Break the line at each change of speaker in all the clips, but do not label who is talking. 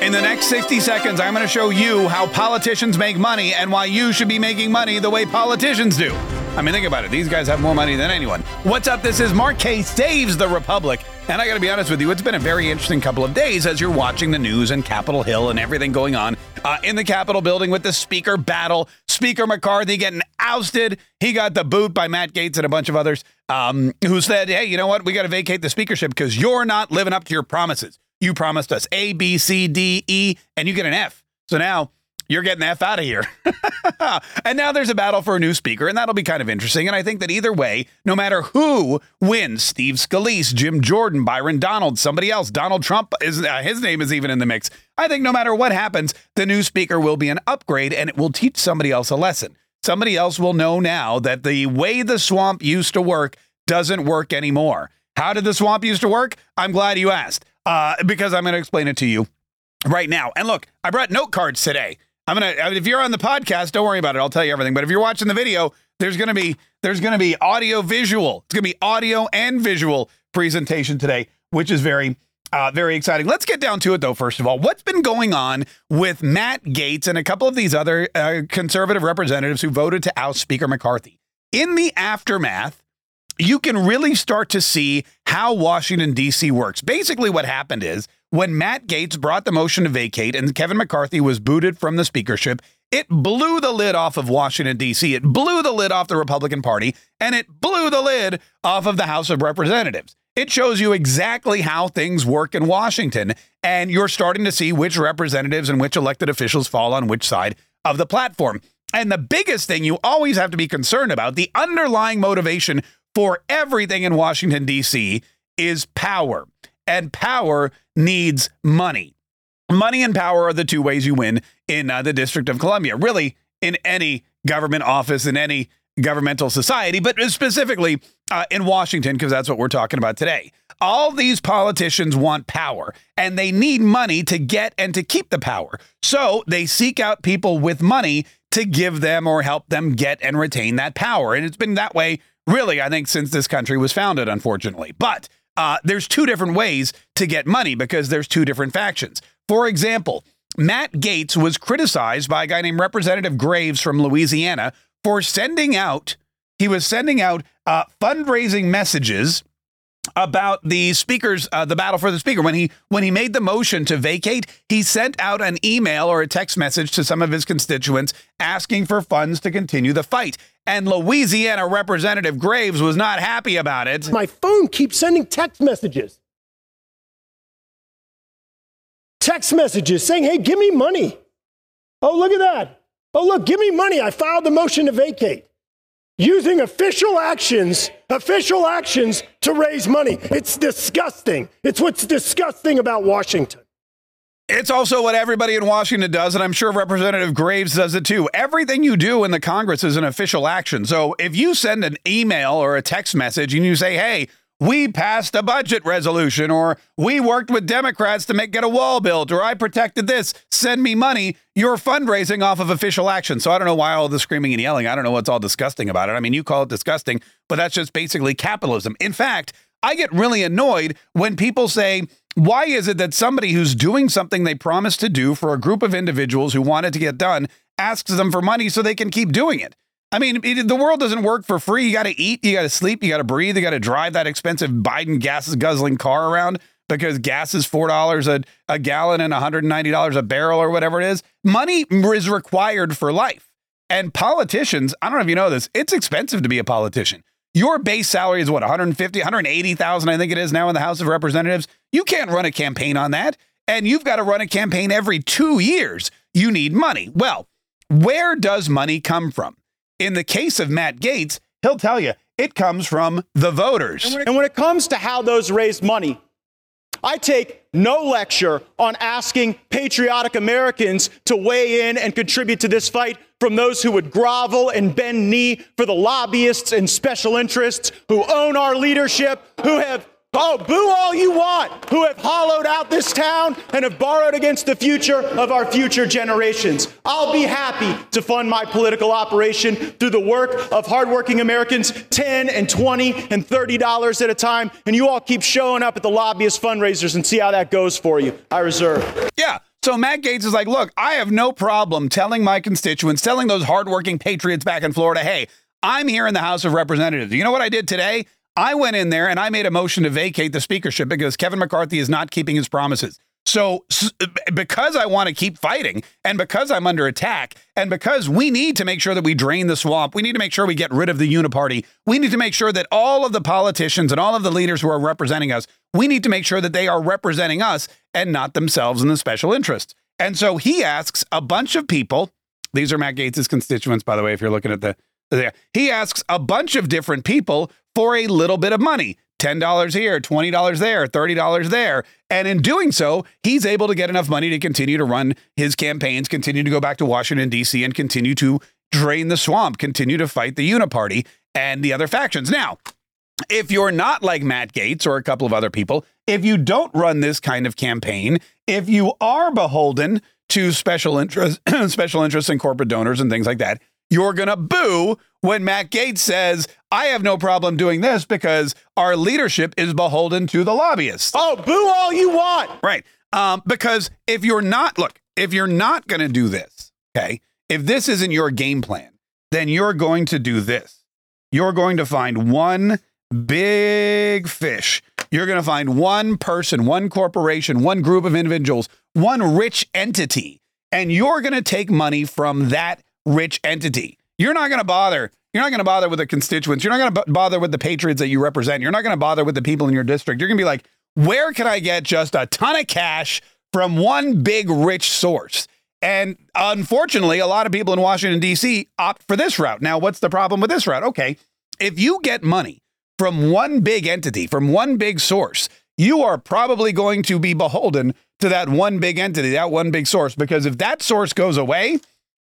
In the next 60 seconds, I'm going to show you how politicians make money and why you should be making money the way politicians do. I mean, think about it. These guys have more money than anyone. What's up? This is Mark Kaye Saves the Republic. And I got to be honest with you, it's been a very interesting couple of days as you're watching the news and Capitol Hill and everything going on uh, in the Capitol building with the Speaker battle. Speaker McCarthy getting ousted. He got the boot by Matt Gaetz and a bunch of others um, who said, hey, you know what? We got to vacate the speakership because you're not living up to your promises. You promised us A, B, C, D, E, and you get an F. So now you're getting the F out of here. and now there's a battle for a new speaker, and that'll be kind of interesting. And I think that either way, no matter who wins, Steve Scalise, Jim Jordan, Byron Donald, somebody else, Donald Trump is uh, his name is even in the mix. I think no matter what happens, the new speaker will be an upgrade, and it will teach somebody else a lesson. Somebody else will know now that the way the swamp used to work doesn't work anymore. How did the swamp used to work? I'm glad you asked, uh, because I'm going to explain it to you right now. And look, I brought note cards today. I'm gonna. If you're on the podcast, don't worry about it. I'll tell you everything. But if you're watching the video, there's gonna be there's gonna be audio visual. It's gonna be audio and visual presentation today, which is very uh, very exciting. Let's get down to it though. First of all, what's been going on with Matt Gaetz and a couple of these other uh, conservative representatives who voted to oust Speaker McCarthy? In the aftermath, you can really start to see how Washington, D.C. works. Basically, what happened is when Matt Gaetz brought the motion to vacate and Kevin McCarthy was booted from the speakership, it blew the lid off of Washington, D.C. It blew the lid off the Republican Party and it blew the lid off of the House of Representatives. It shows you exactly how things work in Washington, and you're starting to see which representatives and which elected officials fall on which side of the platform. And the biggest thing you always have to be concerned about, the underlying motivation for everything in Washington, D.C., is power. And power needs money. Money and power are the two ways you win in uh, the District of Columbia, really, in any government office, in any governmental society, but specifically uh, in Washington, because that's what we're talking about today. All these politicians want power and they need money to get and to keep the power. So they seek out people with money to give them or help them get and retain that power. And it's been that way really, I think, since this country was founded, unfortunately. But uh, there's two different ways to get money because there's two different factions. For example, Matt Gaetz was criticized by a guy named Representative Graves from Louisiana for sending out, he was sending out uh, fundraising messages about the speakers uh, the battle for the speaker. When he when he made the motion to vacate he sent out an email or a text message to some of his constituents asking for funds to continue the fight. And Louisiana representative Graves was not happy about it.
My phone keeps sending text messages. Text messages saying hey give me money. Oh look at that. Oh look give me money. I filed the motion to vacate using official actions, official actions to raise money. It's disgusting. It's what's disgusting about Washington.
It's also what everybody in Washington does, and I'm sure Representative Graves does it too. Everything you do in the Congress is an official action. So if you send an email or a text message and you say, hey, we passed a budget resolution, or we worked with Democrats to make get a wall built, or I protected this, send me money. You're fundraising off of official action. So I don't know why all the screaming and yelling. I don't know what's all disgusting about it. I mean, you call it disgusting, but that's just basically capitalism. In fact, I get really annoyed when people say, why is it that somebody who's doing something they promised to do for a group of individuals who wanted to get done asks them for money so they can keep doing it? I mean, it, the world doesn't work for free. You got to eat, you got to sleep, you got to breathe, you got to drive that expensive Biden gas guzzling car around because gas is four dollars a a gallon and one hundred and ninety dollars a barrel or whatever it is. Money is required for life, and politicians. I don't know if you know this. It's expensive to be a politician. Your base salary is what 150, 180,000, I think it is now in the House of Representatives. You can't run a campaign on that. And you've got to run a campaign every two years. You need money. Well, where does money come from? In the case of Matt Gaetz, he'll tell you it comes from the voters.
And when it comes to how those raised money, I take no lecture on asking patriotic Americans to weigh in and contribute to this fight from those who would grovel and bend knee for the lobbyists and special interests who own our leadership, who have Oh, boo all you want, who have hollowed out this town and have borrowed against the future of our future generations. I'll be happy to fund my political operation through the work of hardworking Americans, 10 and 20 and 30 dollars at a time, and you all keep showing up at the lobbyist fundraisers and see how that goes for you. I reserve.
Yeah. So Matt Gaetz is like, look, I have no problem telling my constituents, telling those hardworking patriots back in Florida, hey, I'm here in the House of Representatives. You know what I did today? I went in there and I made a motion to vacate the speakership because Kevin McCarthy is not keeping his promises. So, uh, because I want to keep fighting and because I'm under attack and because we need to make sure that we drain the swamp, we need to make sure we get rid of the uniparty. We need to make sure that all of the politicians and all of the leaders who are representing us, we need to make sure that they are representing us and not themselves and the special interests. And so he asks a bunch of people, these are Matt Gaetz' constituents, by the way, if you're looking at the he asks a bunch of different people for a little bit of money. $10 here, $20 there, $30 there. And in doing so, he's able to get enough money to continue to run his campaigns, continue to go back to Washington, D.C., and continue to drain the swamp, continue to fight the Uniparty and the other factions. Now, if you're not like Matt Gaetz or a couple of other people, if you don't run this kind of campaign, if you are beholden to special interest, special interests and corporate donors and things like that, you're going to boo when Matt Gaetz says, I have no problem doing this because our leadership is beholden to the lobbyists.
Oh, boo all you want.
Right. Um, because if you're not, look, if you're not going to do this, okay, if this isn't your game plan, then you're going to do this. You're going to find one big fish. You're going to find one person, one corporation, one group of individuals, one rich entity, and you're going to take money from that rich entity. You're not going to bother. You're not going to bother with the constituents. You're not going to b- bother with the patriots that you represent. You're not going to bother with the people in your district. You're going to be like, where can I get just a ton of cash from one big rich source? And unfortunately, a lot of people in Washington, D.C. opt for this route. Now, what's the problem with this route? Okay, if you get money from one big entity, from one big source, you are probably going to be beholden to that one big entity, that one big source, because if that source goes away,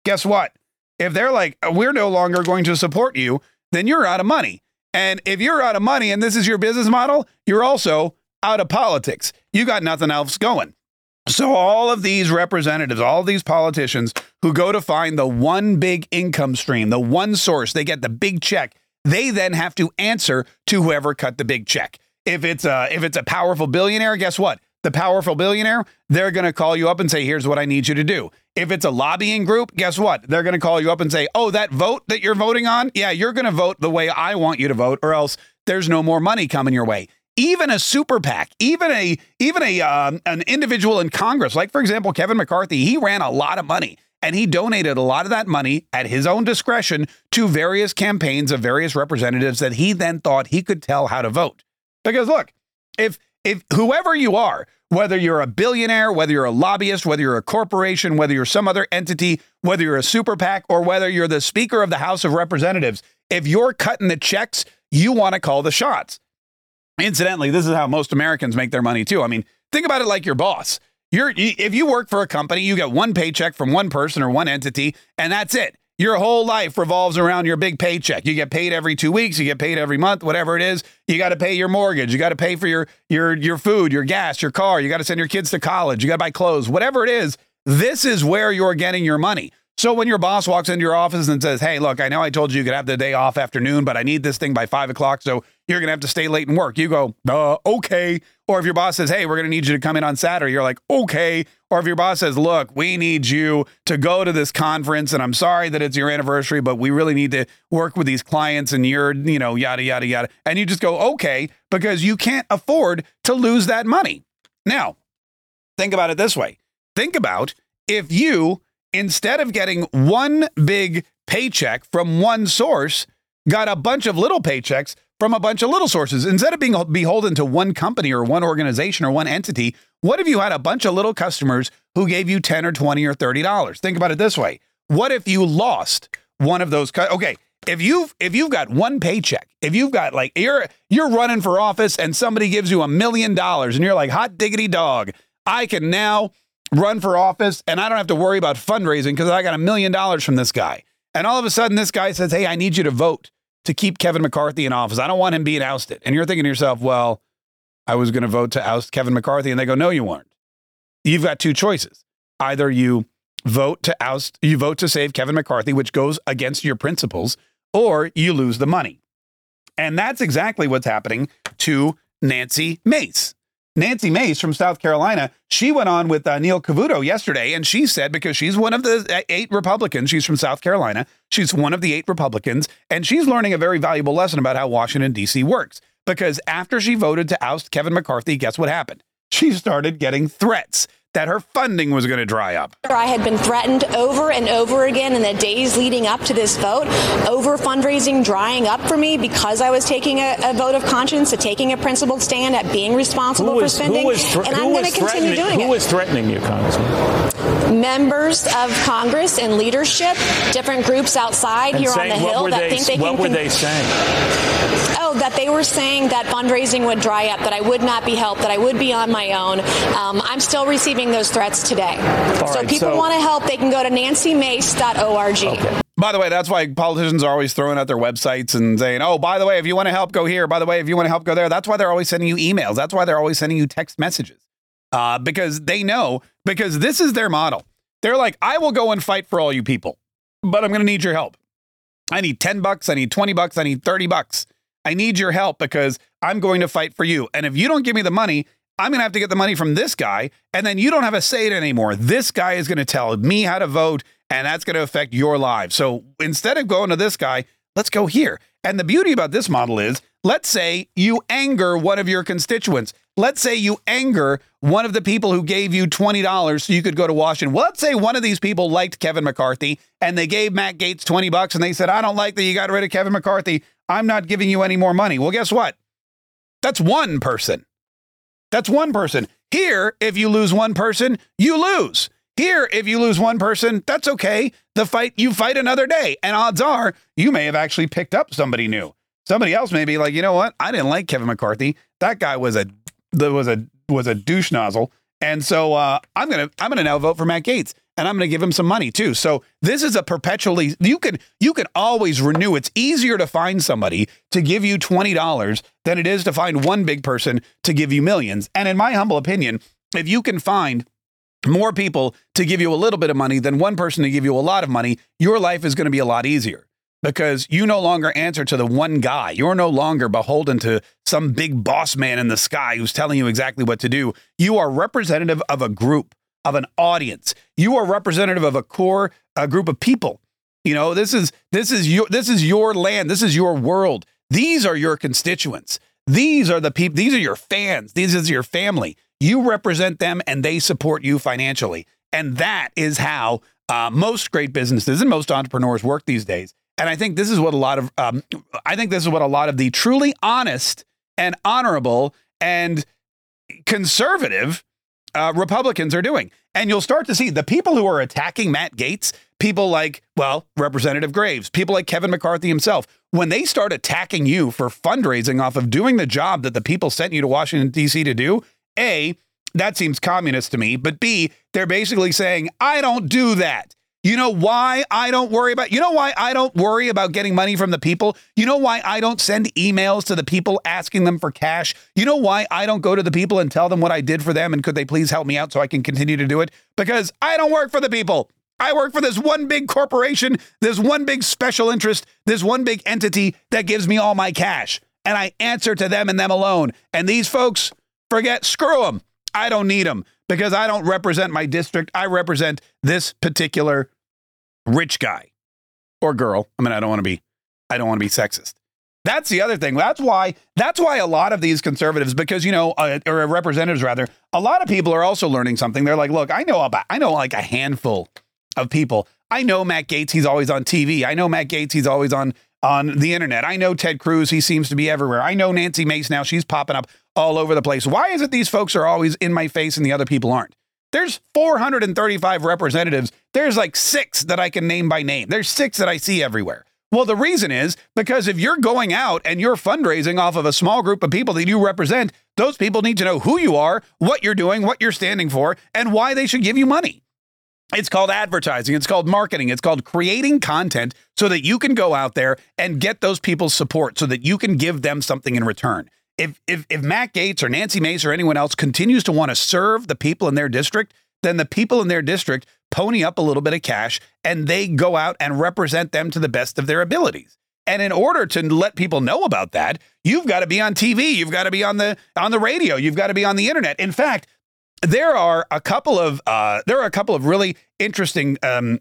guess what? If they're like, uh, we're no longer going to support you, then you're out of money. And if you're out of money and this is your business model, you're also out of politics. You got nothing else going. So, all of these representatives, all these politicians who go to find the one big income stream, the one source, they get the big check, they then have to answer to whoever cut the big check. If it's a if it's a powerful billionaire, guess what? The powerful billionaire, they're going to call you up and say, "Here's what I need you to do." If it's a lobbying group, guess what? They're going to call you up and say, "Oh, that vote that you're voting on, yeah, you're going to vote the way I want you to vote, or else there's no more money coming your way." Even a super PAC, even a even a um, an individual in Congress, like for example Kevin McCarthy, he ran a lot of money and he donated a lot of that money at his own discretion to various campaigns of various representatives that he then thought he could tell how to vote. Because look, if if whoever you are, whether you're a billionaire, whether you're a lobbyist, whether you're a corporation, whether you're some other entity, whether you're a super PAC, or whether you're the Speaker of the House of Representatives, if you're cutting the checks, you want to call the shots. Incidentally, this is how most Americans make their money too. I mean, think about it like your boss. You're if you work for a company, you get one paycheck from one person or one entity, and that's it. Your whole life revolves around your big paycheck. You get paid every 2 weeks, you get paid every month, whatever it is. You got to pay your mortgage, you got to pay for your your your food, your gas, your car, you got to send your kids to college, you got to buy clothes, whatever it is. This is where you're getting your money. So when your boss walks into your office and says, "Hey, look, I know I told you you could have the day off afternoon, but I need this thing by five o'clock, so you're gonna have to stay late and work," you go, "Uh, okay." Or if your boss says, "Hey, we're gonna need you to come in on Saturday," you're like, "Okay." Or if your boss says, "Look, we need you to go to this conference, and I'm sorry that it's your anniversary, but we really need to work with these clients, and you're, you know, yada yada yada," and you just go, "Okay," because you can't afford to lose that money. Now, think about it this way: think about if you instead of getting one big paycheck from one source, got a bunch of little paychecks from a bunch of little sources. Instead of being beholden to one company or one organization or one entity, what if you had a bunch of little customers who gave you 10 or 20 or 30 dollars? Think about it this way. What if you lost one of those okay, if you've if you've got one paycheck, if you've got like you're you're running for office and somebody gives you a million dollars and you're like hot diggity dog, I can now run for office and I don't have to worry about fundraising because I got a million dollars from this guy. And all of a sudden, this guy says, Hey, I need you to vote to keep Kevin McCarthy in office. I don't want him being ousted. And you're thinking to yourself, Well, I was going to vote to oust Kevin McCarthy. And they go, No, you weren't. You've got two choices. Either you vote to oust, you vote to save Kevin McCarthy, which goes against your principles, or you lose the money. And that's exactly what's happening to Nancy Mace. Nancy Mace from South Carolina, she went on with uh, Neil Cavuto yesterday, and she said because she's one of the uh, eight Republicans, she's from South Carolina, she's one of the eight Republicans, and she's learning a very valuable lesson about how Washington, D.C. works. Because after she voted to oust Kevin McCarthy, guess what happened? She started getting threats that her funding was going to dry up.
I had been threatened over and over again in the days leading up to this vote over fundraising drying up for me because I was taking a, a vote of conscience, a taking a principled stand at being responsible
was,
for spending.
Th-
and I'm going to continue doing
who
it.
Who was threatening you, Congressman?
Members of Congress and leadership, different groups outside
and
here
saying,
on the Hill that
they,
think they
what
can.
What were they saying?
Oh, that they were saying that fundraising would dry up, that I would not be helped, that I would be on my own. Um, I'm still receiving those threats today.
All
so
right,
people
so-
want to help, they can go to nancymace.org.
Okay.
By the way, that's why politicians are always throwing out their websites and saying, oh, by the way, if you want to help, go here. By the way, if you want to help, go there. That's why they're always sending you emails. That's why they're always sending you text messages uh, because they know, because this is their model. They're like, I will go and fight for all you people, but I'm going to need your help. I need 10 bucks. I need 20 bucks. I need 30 bucks. I need your help because I'm going to fight for you. And if you don't give me the money, I'm going to have to get the money from this guy. And then you don't have a say it anymore. This guy is going to tell me how to vote, and that's going to affect your lives. So instead of going to this guy, let's go here. And the beauty about this model is let's say you anger one of your constituents. Let's say you anger one of the people who gave you $20 so you could go to Washington. Well, let's say one of these people liked Kevin McCarthy and they gave Matt Gaetz 20 bucks and they said, I don't like that you got rid of Kevin McCarthy. I'm not giving you any more money. Well, guess what? That's one person. That's one person. Here, if you lose one person, you lose. Here, if you lose one person, that's okay. The fight, you fight another day. And odds are you may have actually picked up somebody new. Somebody else may be like, you know what? I didn't like Kevin McCarthy. That guy was a was a was a douche nozzle. And so uh, I'm gonna I'm gonna now vote for Matt Gaetz, and I'm gonna give him some money too. So this is a perpetually you can you can always renew. It's easier to find somebody to give you twenty dollars than it is to find one big person to give you millions. And in my humble opinion, if you can find more people to give you a little bit of money than one person to give you a lot of money, your life is going to be a lot easier because you no longer answer to the one guy. You're no longer beholden to some big boss man in the sky who's telling you exactly what to do. You are representative of a group, of an audience. You are representative of a core a group of people. You know, this is this is your this is your land. This is your world. These are your constituents. These are the people. These are your fans. These is your family. You represent them, and they support you financially. And that is how uh, most great businesses and most entrepreneurs work these days. And I think this is what a lot of um, I think this is what a lot of the truly honest and honorable and conservative uh, Republicans are doing. And you'll start to see the people who are attacking Matt Gaetz, people like, well, Representative Graves, people like Kevin McCarthy himself, when they start attacking you for fundraising off of doing the job that the people sent you to Washington, D.C. to do, A, that seems communist to me. But B, they're basically saying, I don't do that. You know why I don't worry about you know why I don't worry about getting money from the people? You know why I don't send emails to the people asking them for cash? You know why I don't go to the people and tell them what I did for them and could they please help me out so I can continue to do it? Because I don't work for the people. I work for this one big corporation, this one big special interest, this one big entity that gives me all my cash. And I answer to them and them alone. And these folks, forget, screw them. I don't need them because I don't represent my district. I represent this particular rich guy or girl. I mean, I don't want to be, I don't want to be sexist. That's the other thing. That's why. That's why a lot of these conservatives, because you know, uh, or representatives rather, a lot of people are also learning something. They're like, look, I know about, I know like a handful of people. I know Matt Gaetz. He's always on TV. I know Matt Gaetz. He's always on on the internet. I know Ted Cruz. He seems to be everywhere. I know Nancy Mace now. She's popping up all over the place. Why is it these folks are always in my face and the other people aren't? There's 435 representatives. There's like six that I can name by name. There's six that I see everywhere. Well, the reason is because if you're going out and you're fundraising off of a small group of people that you represent, those people need to know who you are, what you're doing, what you're standing for, and why they should give you money. It's called advertising. It's called marketing. It's called creating content so that you can go out there and get those people's support so that you can give them something in return. If, if, if Matt Gaetz or Nancy Mace or anyone else continues to want to serve the people in their district, then the people in their district pony up a little bit of cash and they go out and represent them to the best of their abilities. And in order to let people know about that, you've got to be on TV, you've got to be on the on the radio, you've got to be on the internet. In fact, there are a couple of uh, there are a couple of really interesting um,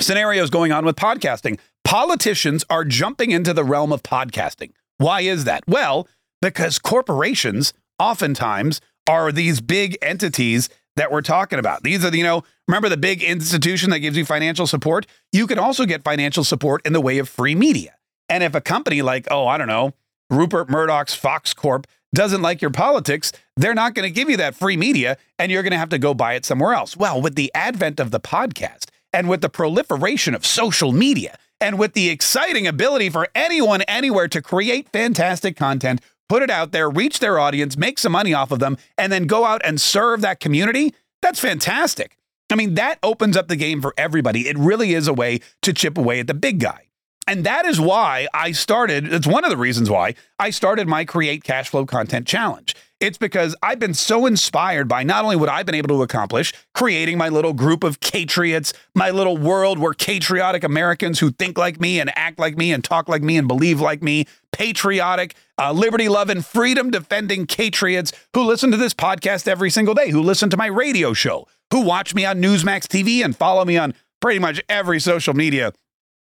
scenarios going on with podcasting. Politicians are jumping into the realm of podcasting. Why is that? Well, because corporations oftentimes are these big entities that we're talking about. These are the, you know, remember the big institution that gives you financial support? You can also get financial support in the way of free media. And if a company like, oh, I don't know, Rupert Murdoch's Fox Corp doesn't like your politics, they're not going to give you that free media and you're going to have to go buy it somewhere else. Well, with the advent of the podcast and with the proliferation of social media and with the exciting ability for anyone anywhere to create fantastic content, put it out there, reach their audience, make some money off of them, and then go out and serve that community, that's fantastic. I mean, that opens up the game for everybody. It really is a way to chip away at the big guy. And that is why I started, it's one of the reasons why I started my Create Cash Flow Content Challenge. It's because I've been so inspired by not only what I've been able to accomplish, creating my little group of patriots, my little world where patriotic Americans who think like me and act like me and talk like me and believe like me, patriotic, uh, liberty loving, freedom defending patriots who listen to this podcast every single day, who listen to my radio show, who watch me on Newsmax TV and follow me on pretty much every social media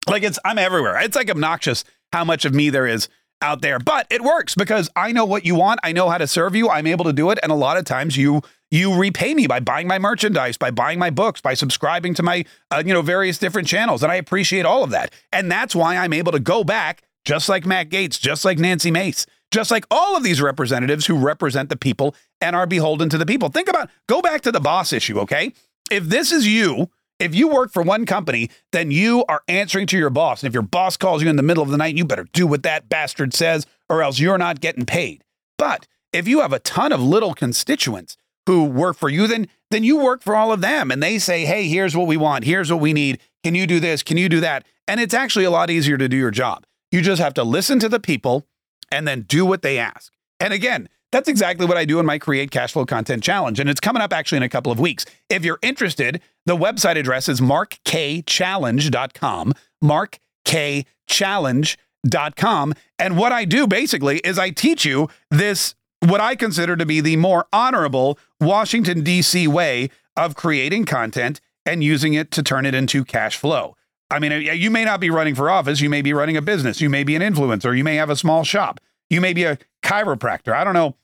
like it's I'm everywhere. It's like obnoxious how much of me there is out there, but it works because I know what you want. I know how to serve you. I'm able to do it, and a lot of times you you repay me by buying my merchandise, by buying my books, by subscribing to my uh, you know various different channels, and I appreciate all of that. And that's why I'm able to go back, just like Matt Gaetz, just like Nancy Mace, just like all of these representatives who represent the people and are beholden to the people. Think about go back to the boss issue, okay? If this is you if you work for one company, then you are answering to your boss. And if your boss calls you in the middle of the night, you better do what that bastard says, or else you're not getting paid. But if you have a ton of little constituents who work for you, then then you work for all of them and they say, hey, here's what we want, here's what we need. Can you do this? Can you do that? And it's actually a lot easier to do your job. You just have to listen to the people and then do what they ask. And again, that's exactly what I do in my Create Cash Flow Content Challenge. And it's coming up actually in a couple of weeks. If you're interested, the website address is markkchallenge.com. Markkchallenge.com. And what I do basically is I teach you this, what I consider to be the more honorable Washington, D.C. way of creating content and using it to turn it into cash flow. I mean, uh, you may not be running for office. You may be running a business. You may be an influencer. You may have a small shop. You may be a chiropractor. I don't know.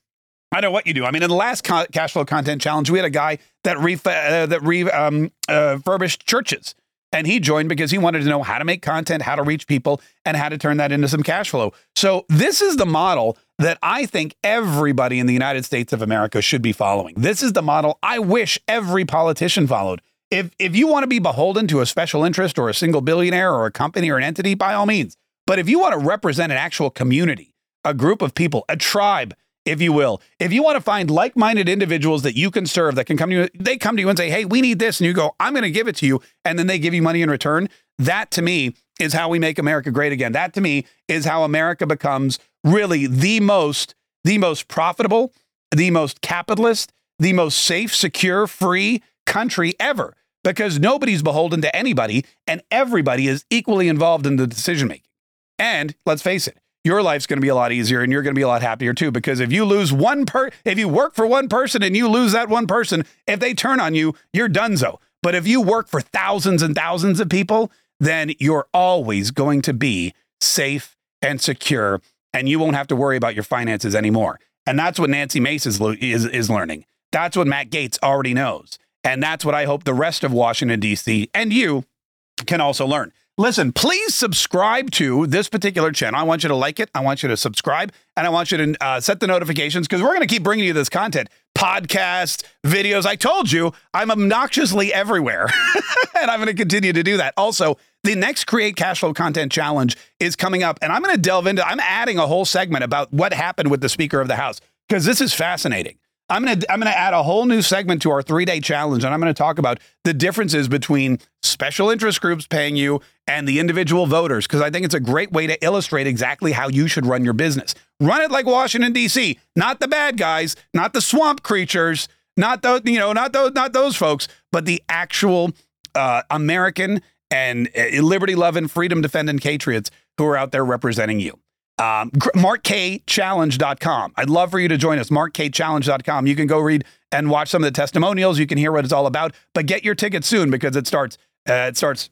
I know what you do. I mean, in the last co- cash flow content challenge, we had a guy that ref- uh, that re- um, uh, refurbished churches, and he joined because he wanted to know how to make content, how to reach people, and how to turn that into some cash flow. So this is the model that I think everybody in the United States of America should be following. This is the model I wish every politician followed. If if you want to be beholden to a special interest or a single billionaire or a company or an entity, by all means. But if you want to represent an actual community a group of people, a tribe, if you will. If you want to find like minded individuals that you can serve, that can come to you, they come to you and say, Hey, we need this. And you go, I'm going to give it to you. And then they give you money in return. That to me is how we make America great again. That to me is how America becomes really the most, the most profitable, the most capitalist, the most safe, secure, free country ever because nobody's beholden to anybody and everybody is equally involved in the decision making. And let's face it, your life's going to be a lot easier and you're going to be a lot happier too because if you lose one per if you work for one person and you lose that one person if they turn on you you're donezo. But if you work for thousands and thousands of people then you're always going to be safe and secure and you won't have to worry about your finances anymore. And that's what Nancy Mace is, is, is learning. That's what Matt Gaetz already knows. And that's what I hope the rest of Washington D.C. and you can also learn Listen, please subscribe to this particular channel. I want you to like it. I want you to subscribe and I want you to uh, set the notifications because we're going to keep bringing you this content. podcasts, videos. I told you I'm obnoxiously everywhere, and I'm going to continue to do that. Also, the next Create Cashflow Content Challenge is coming up, and I'm going to delve into. I'm adding a whole segment about what happened with the Speaker of the House because this is fascinating. I'm gonna I'm gonna add a whole new segment to our three day challenge, and I'm gonna talk about the differences between special interest groups paying you and the individual voters, because I think it's a great way to illustrate exactly how you should run your business. Run it like Washington D.C., not the bad guys, not the swamp creatures, not those you know, not those not those folks, but the actual uh, American and uh, liberty loving, freedom defending patriots who are out there representing you. Um, MarkKChallenge.com. I'd love for you to join us. MarkKChallenge.com. You can go read and watch some of the testimonials. You can hear what it's all about. But get your ticket soon because it starts. Uh, it starts.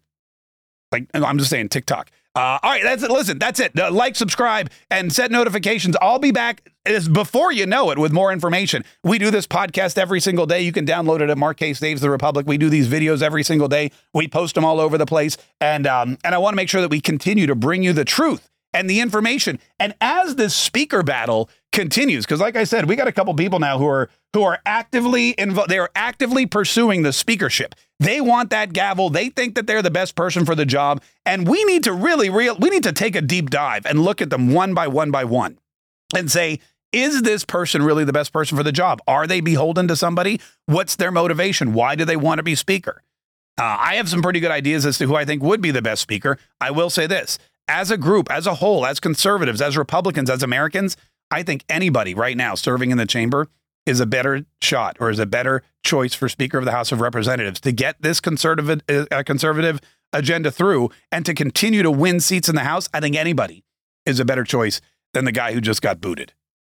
Like I'm just saying, TikTok. Uh, all right, that's it. Listen, that's it. Uh, like, subscribe, and set notifications. I'll be back as before you know it with more information. We do this podcast every single day. You can download it at Kaye Saves the Republic. We do these videos every single day. We post them all over the place, and um, and I want to make sure that we continue to bring you the truth and the information. And as this speaker battle continues, because like I said, we got a couple people now who are who are actively involved. They are actively pursuing the speakership. They want that gavel. They think that they're the best person for the job. And we need to really real we need to take a deep dive and look at them one by one by one and say, is this person really the best person for the job? Are they beholden to somebody? What's their motivation? Why do they want to be speaker? Uh, I have some pretty good ideas as to who I think would be the best speaker. I will say this as a group, as a whole, as conservatives, as Republicans, as Americans, I think anybody right now serving in the chamber is a better shot or is a better choice for Speaker of the House of Representatives to get this conservative uh, conservative agenda through and to continue to win seats in the House. I think anybody is a better choice than the guy who just got booted.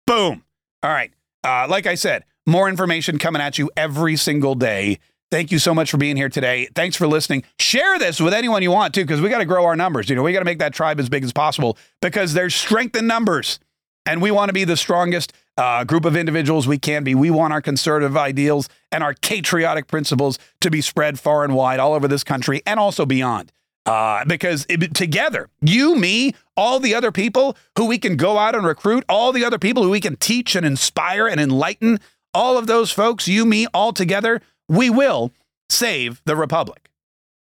Boom. All right. Uh, like I said, more information coming at you every single day. Thank you so much for being here today. Thanks for listening. Share this with anyone you want to, because we got to grow our numbers. You know, we got to make that tribe as big as possible because there's strength in numbers. And we want to be the strongest uh, group of individuals we can be. We want our conservative ideals and our patriotic principles to be spread far and wide all over this country and also beyond. Uh, because it, together, you, me, all the other people who we can go out and recruit, all the other people who we can teach and inspire and enlighten, all of those folks, you, me, all together, we will save the republic.